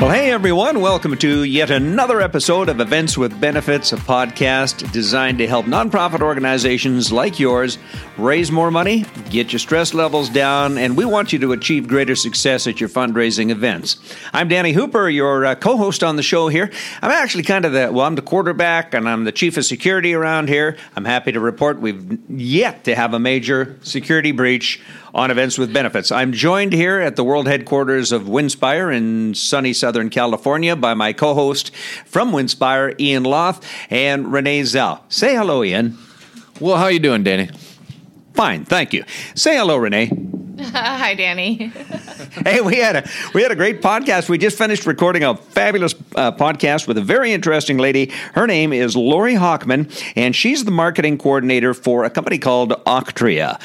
Well, hey everyone, welcome to yet another episode of Events with Benefits, a podcast designed to help nonprofit organizations like yours raise more money, get your stress levels down, and we want you to achieve greater success at your fundraising events. I'm Danny Hooper, your uh, co host on the show here. I'm actually kind of the, well, I'm the quarterback and I'm the chief of security around here. I'm happy to report we've yet to have a major security breach on Events with Benefits. I'm joined here at the world headquarters of Winspire in sunny Southern California by my co host from Winspire, Ian Loth, and Renee Zell. Say hello, Ian. Well, how are you doing, Danny? Fine, thank you. Say hello, Renee. Hi, Danny. hey, we had a we had a great podcast. We just finished recording a fabulous uh, podcast with a very interesting lady. Her name is Lori Hockman, and she's the marketing coordinator for a company called Auctria.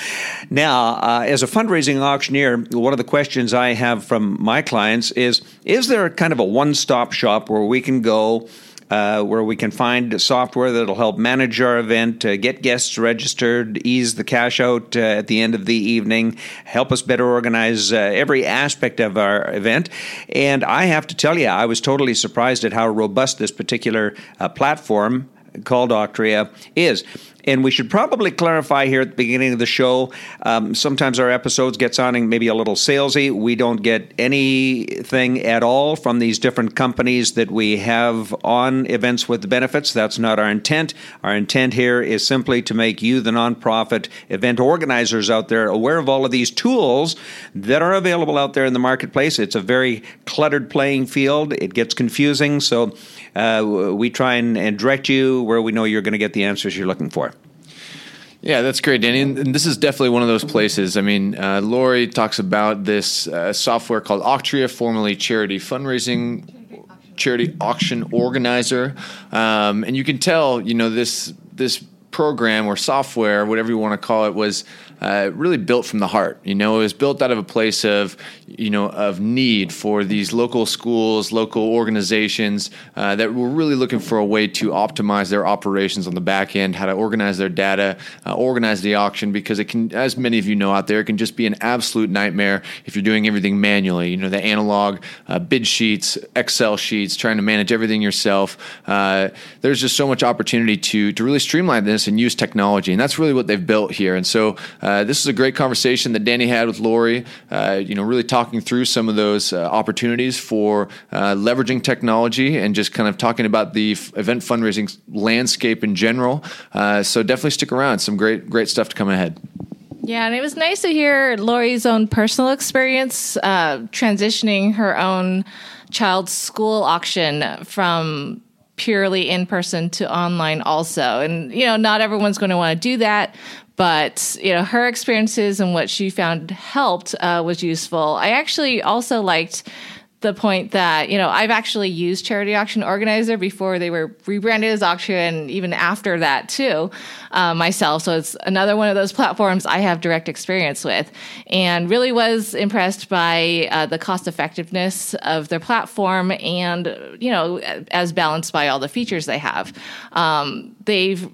Now, uh, as a fundraising auctioneer, one of the questions I have from my clients is: Is there kind of a one stop shop where we can go? Uh, where we can find software that'll help manage our event, uh, get guests registered, ease the cash out uh, at the end of the evening, help us better organize uh, every aspect of our event. And I have to tell you, I was totally surprised at how robust this particular uh, platform called Auctria is. And we should probably clarify here at the beginning of the show. Um, sometimes our episodes get sounding maybe a little salesy. We don't get anything at all from these different companies that we have on events with benefits. That's not our intent. Our intent here is simply to make you, the nonprofit event organizers out there, aware of all of these tools that are available out there in the marketplace. It's a very cluttered playing field. It gets confusing. So uh, we try and, and direct you where we know you're going to get the answers you're looking for. Yeah, that's great, Danny. And this is definitely one of those places. I mean, uh, Lori talks about this uh, software called Auctria, formerly Charity Fundraising Charity Auction Organizer, um, and you can tell, you know, this this program or software, whatever you want to call it, was uh, really built from the heart. You know, it was built out of a place of, you know, of need for these local schools, local organizations uh, that were really looking for a way to optimize their operations on the back end, how to organize their data, uh, organize the auction, because it can, as many of you know out there, it can just be an absolute nightmare if you're doing everything manually. You know, the analog uh, bid sheets, Excel sheets, trying to manage everything yourself. Uh, there's just so much opportunity to to really streamline this and use technology, and that's really what they've built here. And so uh, this is a great conversation that Danny had with Lori. Uh, you know, really talking through some of those uh, opportunities for uh, leveraging technology and just kind of talking about the f- event fundraising landscape in general. Uh, so definitely stick around. Some great great stuff to come ahead. Yeah, and it was nice to hear Lori's own personal experience transitioning her own child's school auction from purely in person to online also. And, you know, not everyone's going to want to do that, but you know her experiences and what she found helped uh, was useful. I actually also liked the point that you know I've actually used Charity Auction Organizer before they were rebranded as Auction, and even after that too uh, myself. So it's another one of those platforms I have direct experience with, and really was impressed by uh, the cost effectiveness of their platform, and you know as balanced by all the features they have. Um, they've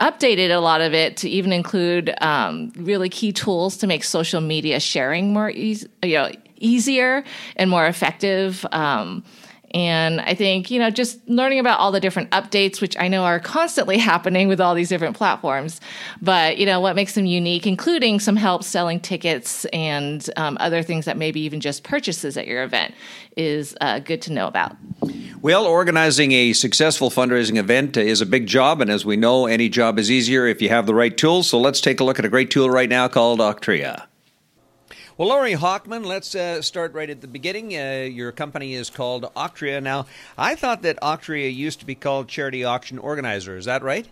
updated a lot of it to even include um, really key tools to make social media sharing more you know, easier and more effective. Um, and I think, you know, just learning about all the different updates, which I know are constantly happening with all these different platforms, but, you know, what makes them unique, including some help selling tickets and um, other things that maybe even just purchases at your event, is uh, good to know about. Well, organizing a successful fundraising event is a big job, and as we know, any job is easier if you have the right tools. So let's take a look at a great tool right now called Auctria. Well, Lori Hockman, let's uh, start right at the beginning. Uh, your company is called Auctria. Now, I thought that Auctria used to be called Charity Auction Organizer. Is that right?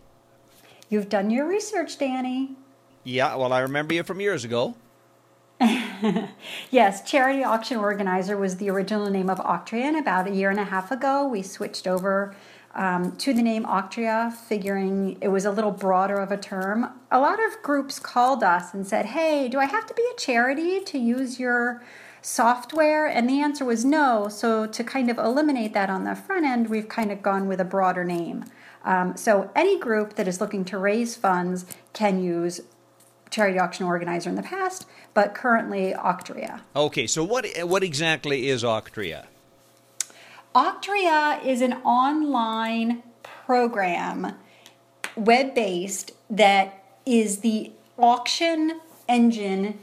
You've done your research, Danny. Yeah, well, I remember you from years ago. yes, Charity Auction Organizer was the original name of Auctria, and about a year and a half ago, we switched over um, to the name Auctria, figuring it was a little broader of a term. A lot of groups called us and said, Hey, do I have to be a charity to use your software? And the answer was no. So, to kind of eliminate that on the front end, we've kind of gone with a broader name. Um, so, any group that is looking to raise funds can use Charity Auction Organizer in the past, but currently Auctria. Okay, so what what exactly is Auctria? Auctria is an online program, web based, that is the auction engine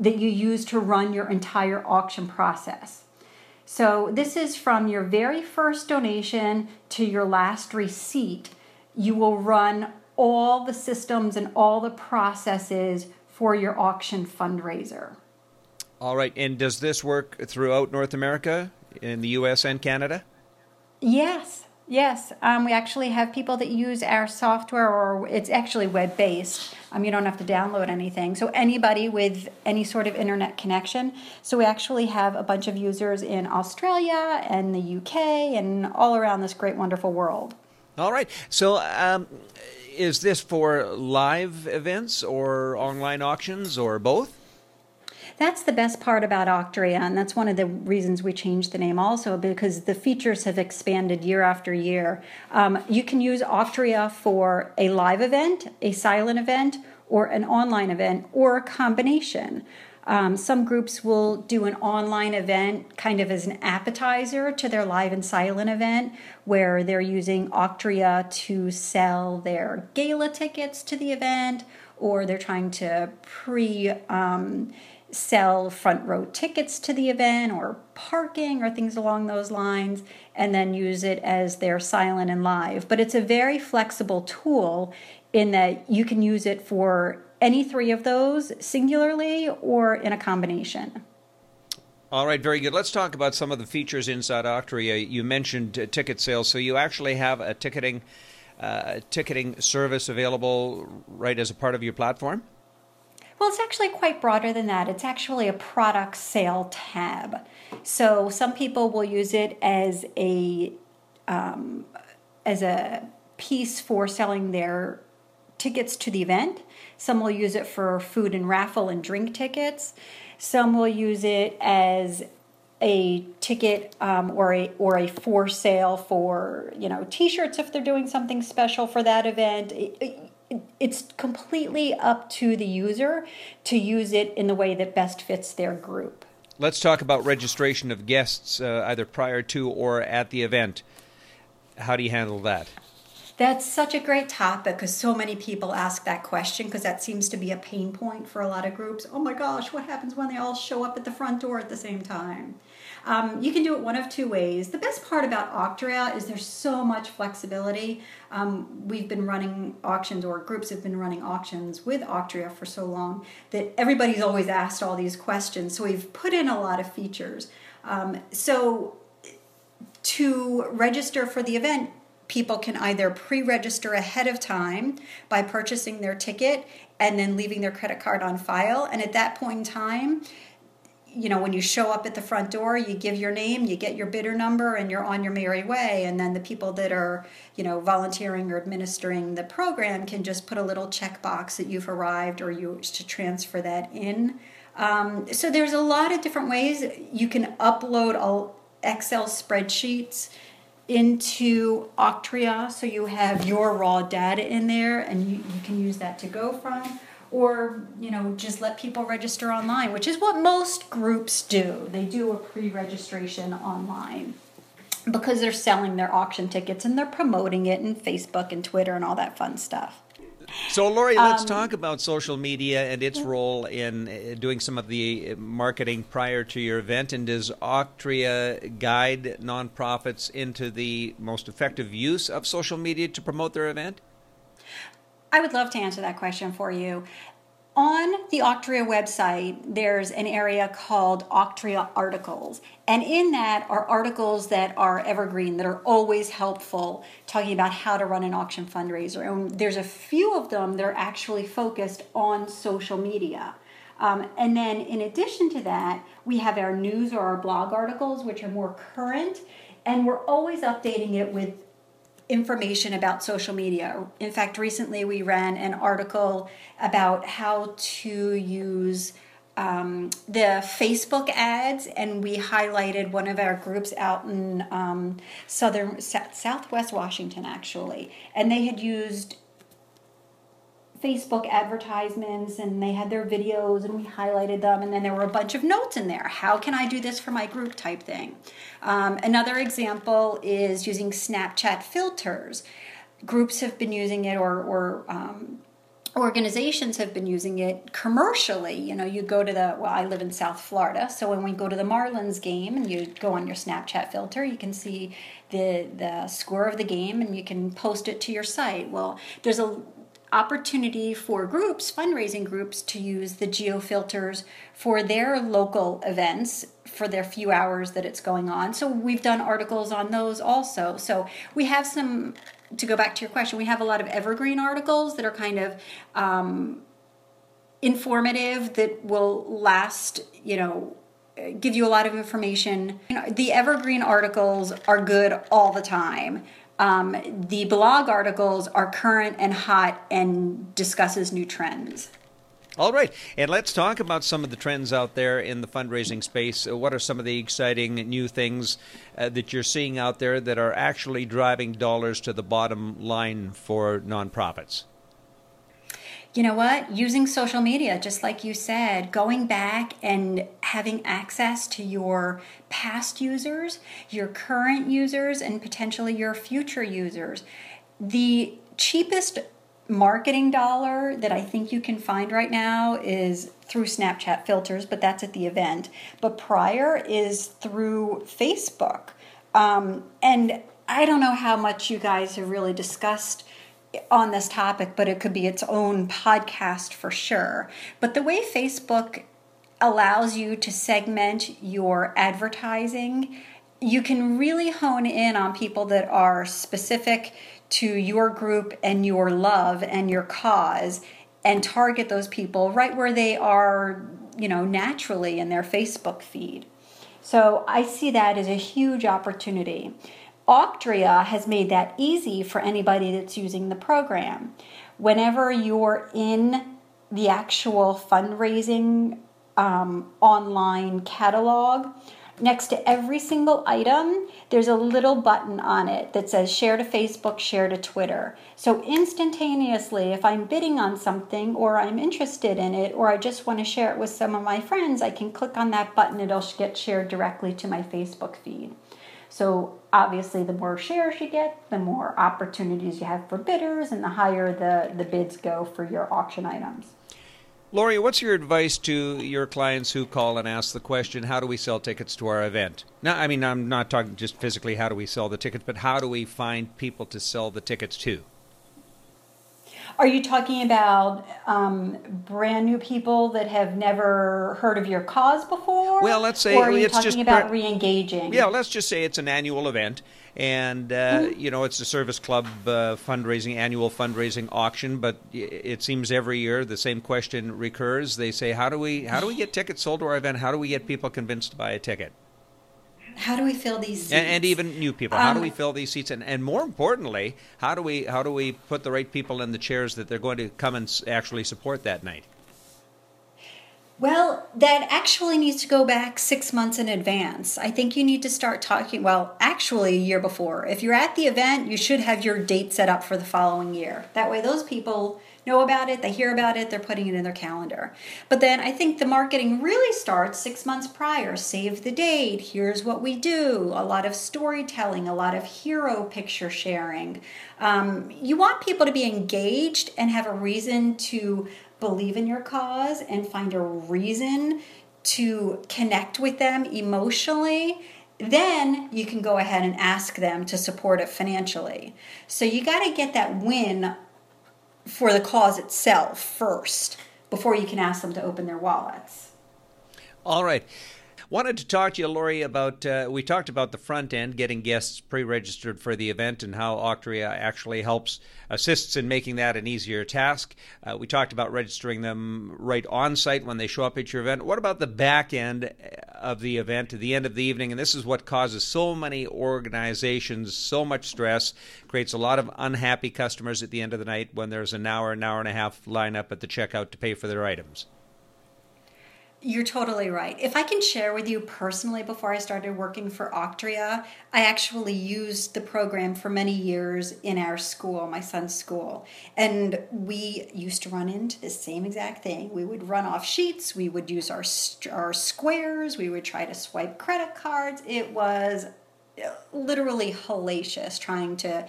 that you use to run your entire auction process. So, this is from your very first donation to your last receipt. You will run all the systems and all the processes for your auction fundraiser. All right. And does this work throughout North America, in the US and Canada? Yes. Yes, um, we actually have people that use our software, or it's actually web based. Um, you don't have to download anything. So, anybody with any sort of internet connection. So, we actually have a bunch of users in Australia and the UK and all around this great, wonderful world. All right. So, um, is this for live events or online auctions or both? That's the best part about Auctria, and that's one of the reasons we changed the name also because the features have expanded year after year. Um, you can use Auctria for a live event, a silent event, or an online event, or a combination. Um, some groups will do an online event kind of as an appetizer to their live and silent event, where they're using Auctria to sell their gala tickets to the event, or they're trying to pre um, sell front row tickets to the event or parking or things along those lines, and then use it as their silent and live. But it's a very flexible tool in that you can use it for any three of those singularly or in a combination. All right, very good. Let's talk about some of the features inside Auctria. You mentioned uh, ticket sales, so you actually have a ticketing uh, ticketing service available right as a part of your platform. Well, it's actually quite broader than that. It's actually a product sale tab. So some people will use it as a um, as a piece for selling their tickets to the event. Some will use it for food and raffle and drink tickets. Some will use it as a ticket um, or a or a for sale for you know t-shirts if they're doing something special for that event. It, it, it's completely up to the user to use it in the way that best fits their group. Let's talk about registration of guests uh, either prior to or at the event. How do you handle that? That's such a great topic because so many people ask that question because that seems to be a pain point for a lot of groups. Oh my gosh, what happens when they all show up at the front door at the same time? Um, you can do it one of two ways. The best part about Auctria is there's so much flexibility. Um, we've been running auctions, or groups have been running auctions with Auctria for so long that everybody's always asked all these questions. So we've put in a lot of features. Um, so to register for the event, people can either pre register ahead of time by purchasing their ticket and then leaving their credit card on file. And at that point in time, you know, when you show up at the front door, you give your name, you get your bidder number, and you're on your merry way. And then the people that are, you know, volunteering or administering the program can just put a little checkbox that you've arrived or you to transfer that in. Um, so there's a lot of different ways you can upload all Excel spreadsheets into Auctria, so you have your raw data in there, and you, you can use that to go from or you know just let people register online which is what most groups do they do a pre-registration online because they're selling their auction tickets and they're promoting it in facebook and twitter and all that fun stuff so, Lori, let's um, talk about social media and its role in uh, doing some of the marketing prior to your event. And does Auctria guide nonprofits into the most effective use of social media to promote their event? I would love to answer that question for you. On the Auctria website, there's an area called Auctria Articles. And in that are articles that are evergreen, that are always helpful, talking about how to run an auction fundraiser. And there's a few of them that are actually focused on social media. Um, and then, in addition to that, we have our news or our blog articles, which are more current. And we're always updating it with information about social media. In fact, recently we ran an article about how to use um, the Facebook ads, and we highlighted one of our groups out in um, southern southwest Washington, actually, and they had used Facebook advertisements and they had their videos and we highlighted them and then there were a bunch of notes in there. How can I do this for my group type thing? Um, another example is using Snapchat filters. Groups have been using it or, or um, organizations have been using it commercially. You know, you go to the, well, I live in South Florida, so when we go to the Marlins game and you go on your Snapchat filter, you can see the, the score of the game and you can post it to your site. Well, there's a opportunity for groups, fundraising groups, to use the geo filters for their local events for their few hours that it's going on. So we've done articles on those also. So we have some, to go back to your question, we have a lot of evergreen articles that are kind of um, informative that will last, you know, give you a lot of information. You know, the evergreen articles are good all the time. Um, the blog articles are current and hot and discusses new trends. All right, and let's talk about some of the trends out there in the fundraising space. Uh, what are some of the exciting new things uh, that you're seeing out there that are actually driving dollars to the bottom line for nonprofits? You know what? Using social media, just like you said, going back and having access to your past users, your current users, and potentially your future users. The cheapest marketing dollar that I think you can find right now is through Snapchat filters, but that's at the event. But prior is through Facebook. Um, and I don't know how much you guys have really discussed on this topic, but it could be its own podcast for sure. But the way Facebook allows you to segment your advertising, you can really hone in on people that are specific to your group and your love and your cause and target those people right where they are, you know, naturally in their Facebook feed. So I see that as a huge opportunity. Auctria has made that easy for anybody that's using the program. Whenever you're in the actual fundraising um, online catalog, next to every single item, there's a little button on it that says share to Facebook, share to Twitter. So instantaneously, if I'm bidding on something or I'm interested in it or I just want to share it with some of my friends, I can click on that button, it'll get shared directly to my Facebook feed. So obviously, the more shares you get, the more opportunities you have for bidders, and the higher the, the bids go for your auction items. Lori, what's your advice to your clients who call and ask the question, how do we sell tickets to our event? Now, I mean, I'm not talking just physically how do we sell the tickets, but how do we find people to sell the tickets to? Are you talking about um, brand new people that have never heard of your cause before? Well, let's say or are you it's talking just about re-engaging. Yeah, let's just say it's an annual event, and uh, mm-hmm. you know it's a service club uh, fundraising annual fundraising auction. But it seems every year the same question recurs. They say, "How do we how do we get tickets sold to our event? How do we get people convinced to buy a ticket?" How do we fill these seats? And, and even new people. How do we um, fill these seats? And, and more importantly, how do we how do we put the right people in the chairs that they're going to come and actually support that night? Well, that actually needs to go back six months in advance. I think you need to start talking, well, actually, a year before. If you're at the event, you should have your date set up for the following year. That way, those people know about it, they hear about it, they're putting it in their calendar. But then I think the marketing really starts six months prior. Save the date, here's what we do, a lot of storytelling, a lot of hero picture sharing. Um, you want people to be engaged and have a reason to believe in your cause and find a reason to connect with them emotionally then you can go ahead and ask them to support it financially. So you got to get that win for the cause itself first before you can ask them to open their wallets. All right. Wanted to talk to you, Lori, about uh, we talked about the front end, getting guests pre-registered for the event, and how Auctria actually helps assists in making that an easier task. Uh, we talked about registering them right on site when they show up at your event. What about the back end of the event, the end of the evening? And this is what causes so many organizations so much stress, creates a lot of unhappy customers at the end of the night when there's an hour, an hour and a half line up at the checkout to pay for their items. You're totally right. If I can share with you personally, before I started working for Auctria, I actually used the program for many years in our school, my son's school. And we used to run into the same exact thing. We would run off sheets, we would use our, our squares, we would try to swipe credit cards. It was literally hellacious trying to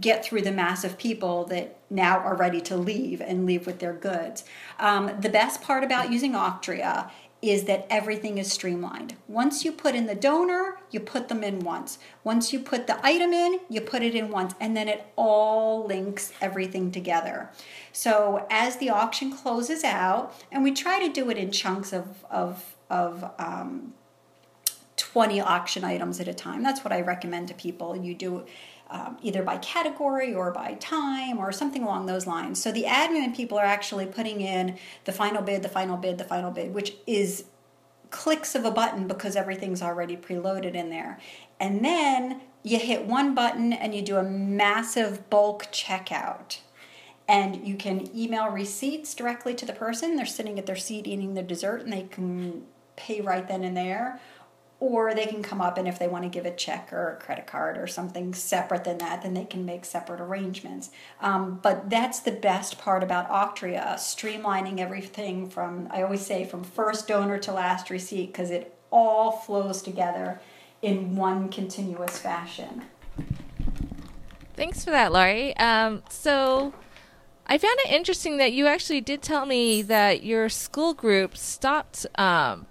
get through the mass of people that now are ready to leave and leave with their goods. Um, the best part about using Auctria is that everything is streamlined. Once you put in the donor, you put them in once. Once you put the item in, you put it in once, and then it all links everything together. So as the auction closes out, and we try to do it in chunks of, of, of um, 20 auction items at a time. That's what I recommend to people. You do um, either by category or by time or something along those lines. So the admin people are actually putting in the final bid, the final bid, the final bid, which is clicks of a button because everything's already preloaded in there. And then you hit one button and you do a massive bulk checkout. And you can email receipts directly to the person. They're sitting at their seat eating their dessert and they can pay right then and there or they can come up and if they want to give a check or a credit card or something separate than that then they can make separate arrangements. Um, but that's the best part about Auctria streamlining everything from i always say from first donor to last receipt because it all flows together in one continuous fashion. Thanks for that Lori. Um, so I found it interesting that you actually did tell me that your school group stopped um,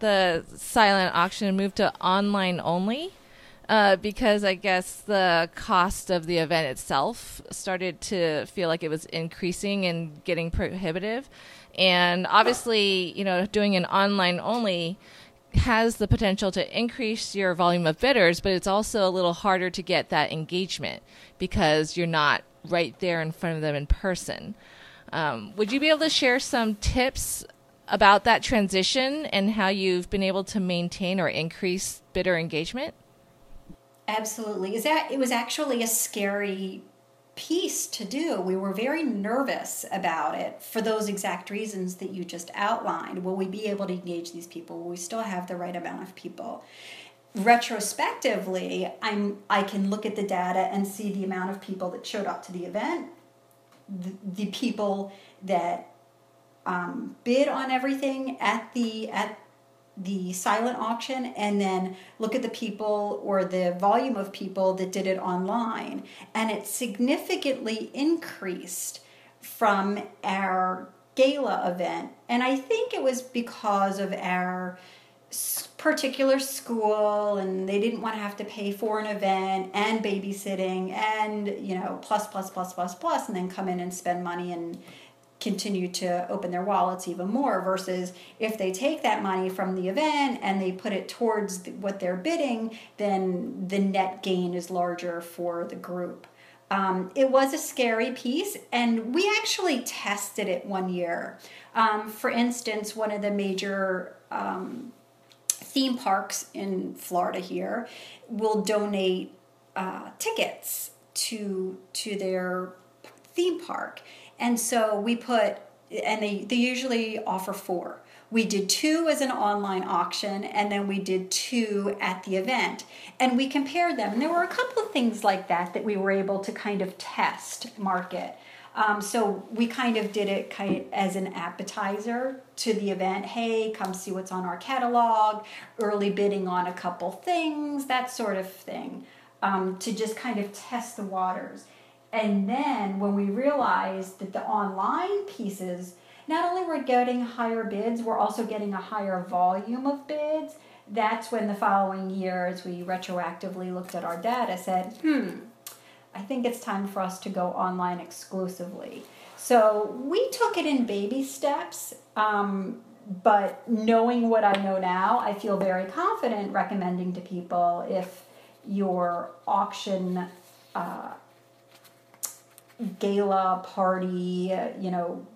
the silent auction moved to online only uh, because I guess the cost of the event itself started to feel like it was increasing and getting prohibitive. And obviously, you know, doing an online only has the potential to increase your volume of bidders, but it's also a little harder to get that engagement because you're not right there in front of them in person. Um, would you be able to share some tips about that transition and how you've been able to maintain or increase bidder engagement? Absolutely. Is that it was actually a scary piece to do. We were very nervous about it for those exact reasons that you just outlined. Will we be able to engage these people? Will we still have the right amount of people? Retrospectively, I'm I can look at the data and see the amount of people that showed up to the event, the, the people that um, bid on everything at the at the silent auction and then look at the people or the volume of people that did it online. And it significantly increased from our gala event. And i think it was because of our particular school and they didn't want to have to pay for an event and babysitting and you know plus plus plus plus plus and then come in and spend money and continue to open their wallets even more versus if they take that money from the event and they put it towards what they're bidding then the net gain is larger for the group. Um, it was a scary piece and we actually tested it one year. Um, for instance one of the major um, theme parks in florida here will donate uh, tickets to to their theme park and so we put, and they, they usually offer four. We did two as an online auction, and then we did two at the event. And we compared them. And there were a couple of things like that that we were able to kind of test market. Um, so we kind of did it kind of as an appetizer to the event. Hey, come see what's on our catalog, early bidding on a couple things, that sort of thing, um, to just kind of test the waters. And then when we realized that the online pieces, not only were getting higher bids, we're also getting a higher volume of bids. That's when the following year, as we retroactively looked at our data, said, hmm, I think it's time for us to go online exclusively. So we took it in baby steps, um, but knowing what I know now, I feel very confident recommending to people if your auction uh, gala party, you know,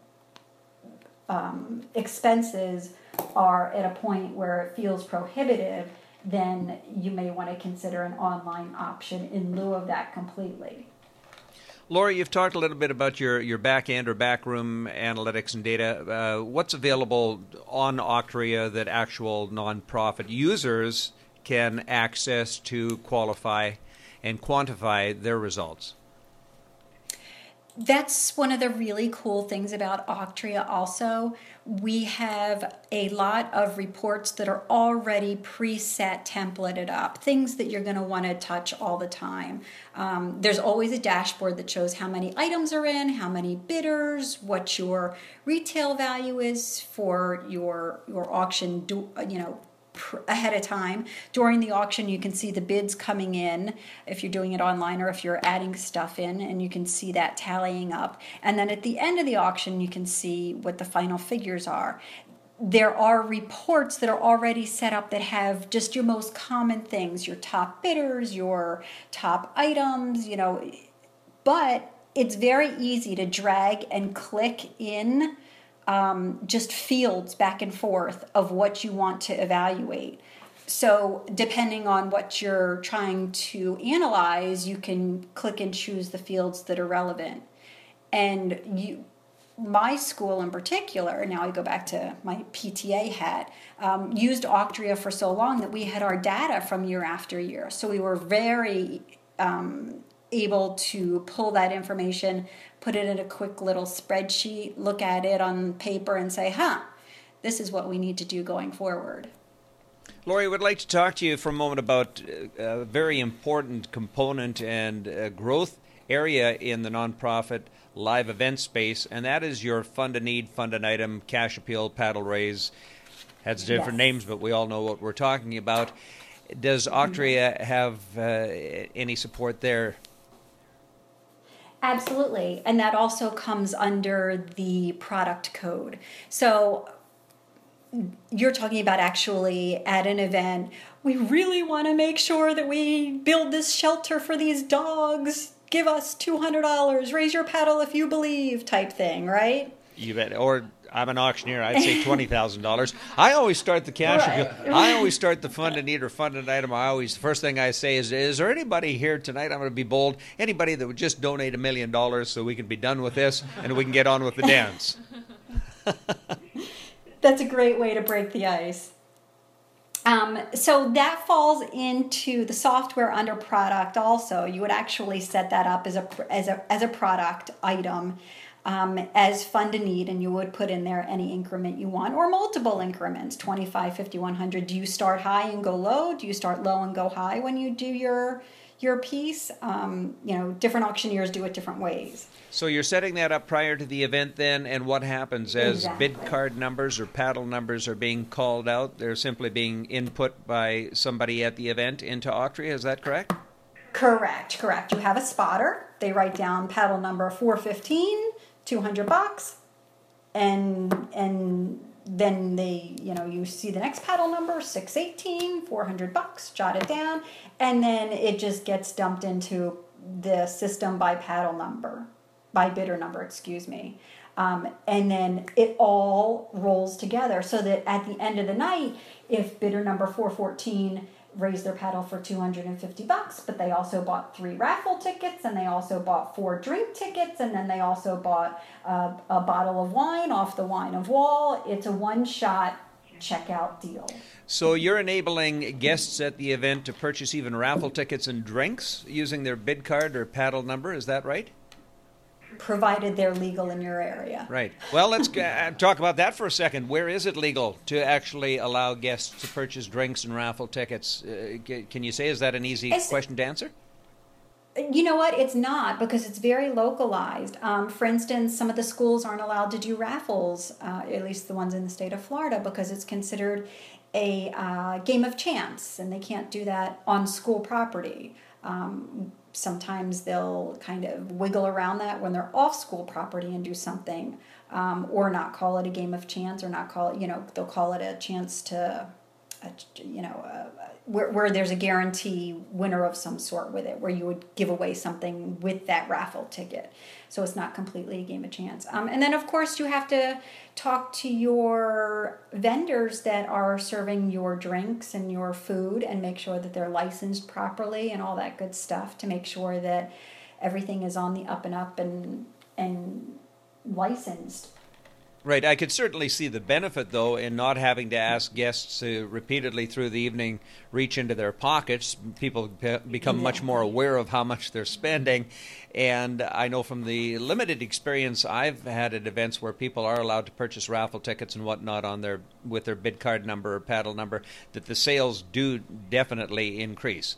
um, expenses are at a point where it feels prohibitive, then you may want to consider an online option in lieu of that completely. Laura, you've talked a little bit about your, your back end or backroom analytics and data. Uh, what's available on Auctria that actual nonprofit users can access to qualify and quantify their results? That's one of the really cool things about Auctria also. We have a lot of reports that are already preset, templated up, things that you're going to want to touch all the time. Um, there's always a dashboard that shows how many items are in, how many bidders, what your retail value is for your your auction, do, you know, ahead of time. During the auction, you can see the bids coming in if you're doing it online or if you're adding stuff in, and you can see that tallying up. And then at the end of the auction, you can see what the final figures are. There are reports that are already set up that have just your most common things, your top bidders, your top items, you know, but it's very easy to drag and click in um, just fields back and forth of what you want to evaluate. So, depending on what you're trying to analyze, you can click and choose the fields that are relevant. And you, my school in particular, now I go back to my PTA hat, um, used Auctria for so long that we had our data from year after year. So we were very um, able to pull that information put it in a quick little spreadsheet, look at it on paper, and say, huh, this is what we need to do going forward. Lori, I would like to talk to you for a moment about uh, a very important component and uh, growth area in the nonprofit live event space, and that is your fund a need, fund an item, cash appeal, paddle raise. Has different yes. names, but we all know what we're talking about. Does Auctria have uh, any support there? Absolutely. And that also comes under the product code. So you're talking about actually at an event, we really want to make sure that we build this shelter for these dogs. Give us $200, raise your paddle if you believe, type thing, right? You bet. Or I'm an auctioneer. I'd say twenty thousand dollars. I always start the cash. Right. I always start the fund and need or fund an item. I always the first thing I say is, "Is there anybody here tonight?" I'm going to be bold. Anybody that would just donate a million dollars so we can be done with this and we can get on with the dance. That's a great way to break the ice. Um, so that falls into the software under product. Also, you would actually set that up as a as a as a product item um, as fund a need and you would put in there any increment you want or multiple increments 25 50 100 do you start high and go low? Do you start low and go high when you do your your piece? Um, you know different auctioneers do it different ways. So you're setting that up prior to the event then and what happens as exactly. bid card numbers or paddle numbers are being called out? They're simply being input by somebody at the event into Auctria is that correct? Correct correct. You have a spotter. They write down paddle number 415 200 bucks and and then they you know you see the next paddle number 618 400 bucks jot it down and then it just gets dumped into the system by paddle number by bidder number excuse me. Um, and then it all rolls together so that at the end of the night if bidder number 414 raised their paddle for 250 bucks but they also bought three raffle tickets and they also bought four drink tickets and then they also bought uh, a bottle of wine off the wine of wall. It's a one shot checkout deal. So you're enabling guests at the event to purchase even raffle tickets and drinks using their bid card or paddle number is that right provided they're legal in your area. Right. Well, let's uh, talk about that for a second. Where is it legal to actually allow guests to purchase drinks and raffle tickets? Uh, can you say is that an easy it's, question to answer? You know what? It's not because it's very localized. Um, for instance, some of the schools aren't allowed to do raffles, uh, at least the ones in the state of Florida, because it's considered a uh, game of chance, and they can't do that on school property. Um, sometimes they'll kind of wiggle around that when they're off school property and do something um, or not call it a game of chance or not call it you know they'll call it a chance to a, you know a, where, where there's a guarantee winner of some sort with it, where you would give away something with that raffle ticket. So it's not completely a game of chance. Um, and then, of course, you have to talk to your vendors that are serving your drinks and your food and make sure that they're licensed properly and all that good stuff to make sure that everything is on the up and up and and licensed. Right. I could certainly see the benefit, though, in not having to ask guests to repeatedly through the evening reach into their pockets. People be- become much more aware of how much they're spending. And I know from the limited experience I've had at events where people are allowed to purchase raffle tickets and whatnot on their with their bid card number or paddle number, that the sales do definitely increase.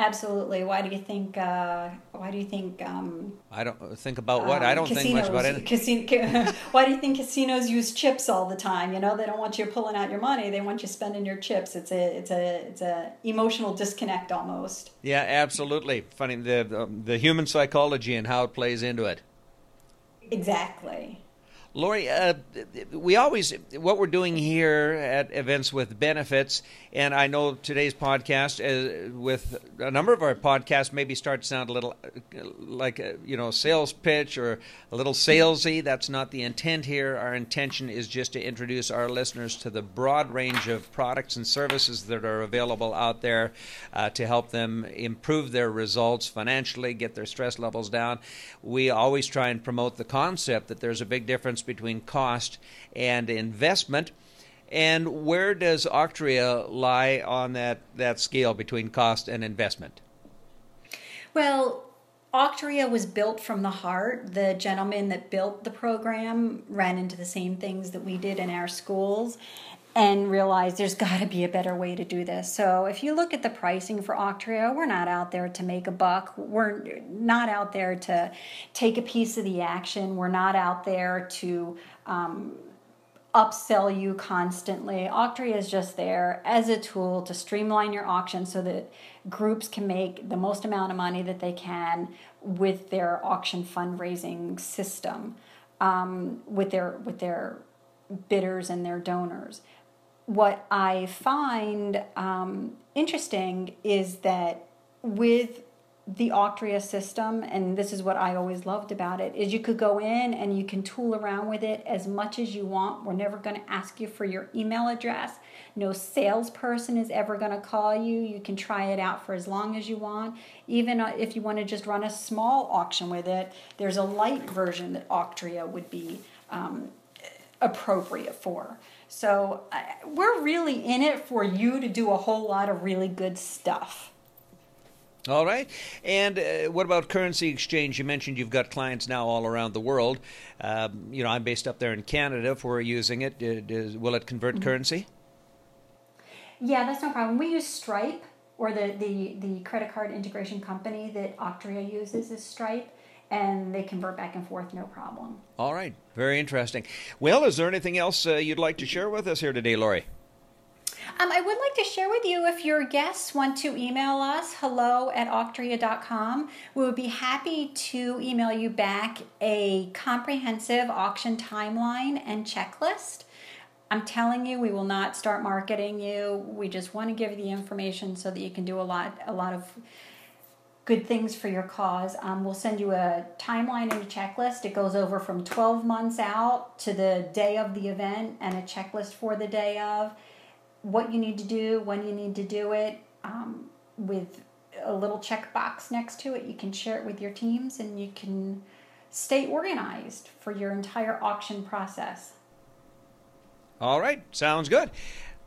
Absolutely. Why do you think? Uh, why do you think? Um, I don't think about what I um, don't think much about it. Casino, why do you think casinos use chips all the time? You know, they don't want you pulling out your money; they want you spending your chips. It's a, it's a, it's a emotional disconnect almost. Yeah, absolutely. Funny the the, the human psychology and how it plays into it. Exactly. Lori, uh, we always, what we're doing here at events with benefits, and I know today's podcast, uh, with a number of our podcasts, maybe start to sound a little uh, like a, you know, sales pitch or a little salesy. That's not the intent here. Our intention is just to introduce our listeners to the broad range of products and services that are available out there uh, to help them improve their results financially, get their stress levels down. We always try and promote the concept that there's a big difference between cost and investment. And where does Auctria lie on that, that scale between cost and investment? Well, Auctria was built from the heart. The gentleman that built the program ran into the same things that we did in our schools and realize there's got to be a better way to do this. So if you look at the pricing for Auctria, we're not out there to make a buck. We're not out there to take a piece of the action. We're not out there to um, upsell you constantly. Auctria is just there as a tool to streamline your auction so that groups can make the most amount of money that they can with their auction fundraising system, um, with their with their bidders and their donors. What I find um, interesting is that with the Auctria system, and this is what I always loved about it, is you could go in and you can tool around with it as much as you want. We're never going to ask you for your email address. No salesperson is ever going to call you. You can try it out for as long as you want. Even uh, if you want to just run a small auction with it, there's a light version that Auctria would be um, appropriate for. So uh, we're really in it for you to do a whole lot of really good stuff. All right. And uh, what about currency exchange? You mentioned you've got clients now all around the world. Um, you know, I'm based up there in Canada. If we're using it, will it convert mm-hmm. currency? Yeah, that's no problem. We use Stripe, or the, the, the credit card integration company that Auctria uses is Stripe, and they convert back and forth no problem. All right. Very interesting. Well, is there anything else uh, you'd like to share with us here today, Lori? Um, I would like to share with you if your guests want to email us, hello at auctria.com. We would be happy to email you back a comprehensive auction timeline and checklist. I'm telling you, we will not start marketing you. We just want to give you the information so that you can do a lot, a lot of good things for your cause. Um, we'll send you a timeline and a checklist. It goes over from 12 months out to the day of the event and a checklist for the day of what you need to do, when you need to do it, um, with a little checkbox next to it. You can share it with your teams and you can stay organized for your entire auction process. All right, sounds good.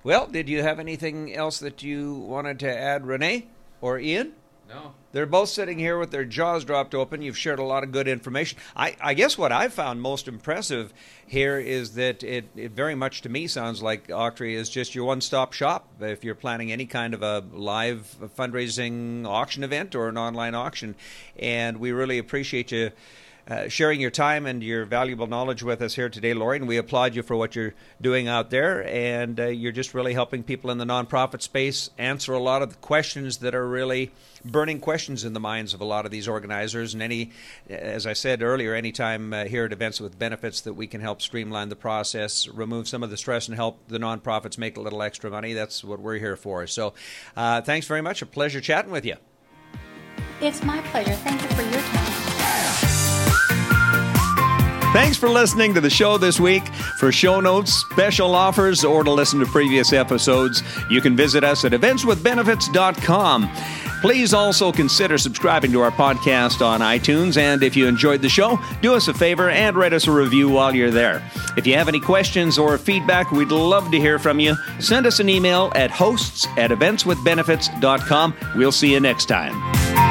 Well, did you have anything else that you wanted to add, Renee or Ian? No. They're both sitting here with their jaws dropped open. You've shared a lot of good information. I, I guess what I found most impressive here is that it, it very much to me sounds like Auctria is just your one stop shop if you're planning any kind of a live fundraising auction event or an online auction. And we really appreciate you uh, sharing your time and your valuable knowledge with us here today, Lori. And we applaud you for what you're doing out there. And uh, you're just really helping people in the nonprofit space answer a lot of the questions that are really burning questions in the minds of a lot of these organizers. And any, as I said earlier, anytime uh, here at events with benefits that we can help streamline the process, remove some of the stress, and help the nonprofits make a little extra money, that's what we're here for. So uh, thanks very much. A pleasure chatting with you. It's my pleasure. Thank you for your time. Thanks for listening to the show this week. For show notes, special offers, or to listen to previous episodes, you can visit us at eventswithbenefits.com. Please also consider subscribing to our podcast on iTunes. And if you enjoyed the show, do us a favor and write us a review while you're there. If you have any questions or feedback, we'd love to hear from you. Send us an email at hosts at eventswithbenefits.com. We'll see you next time.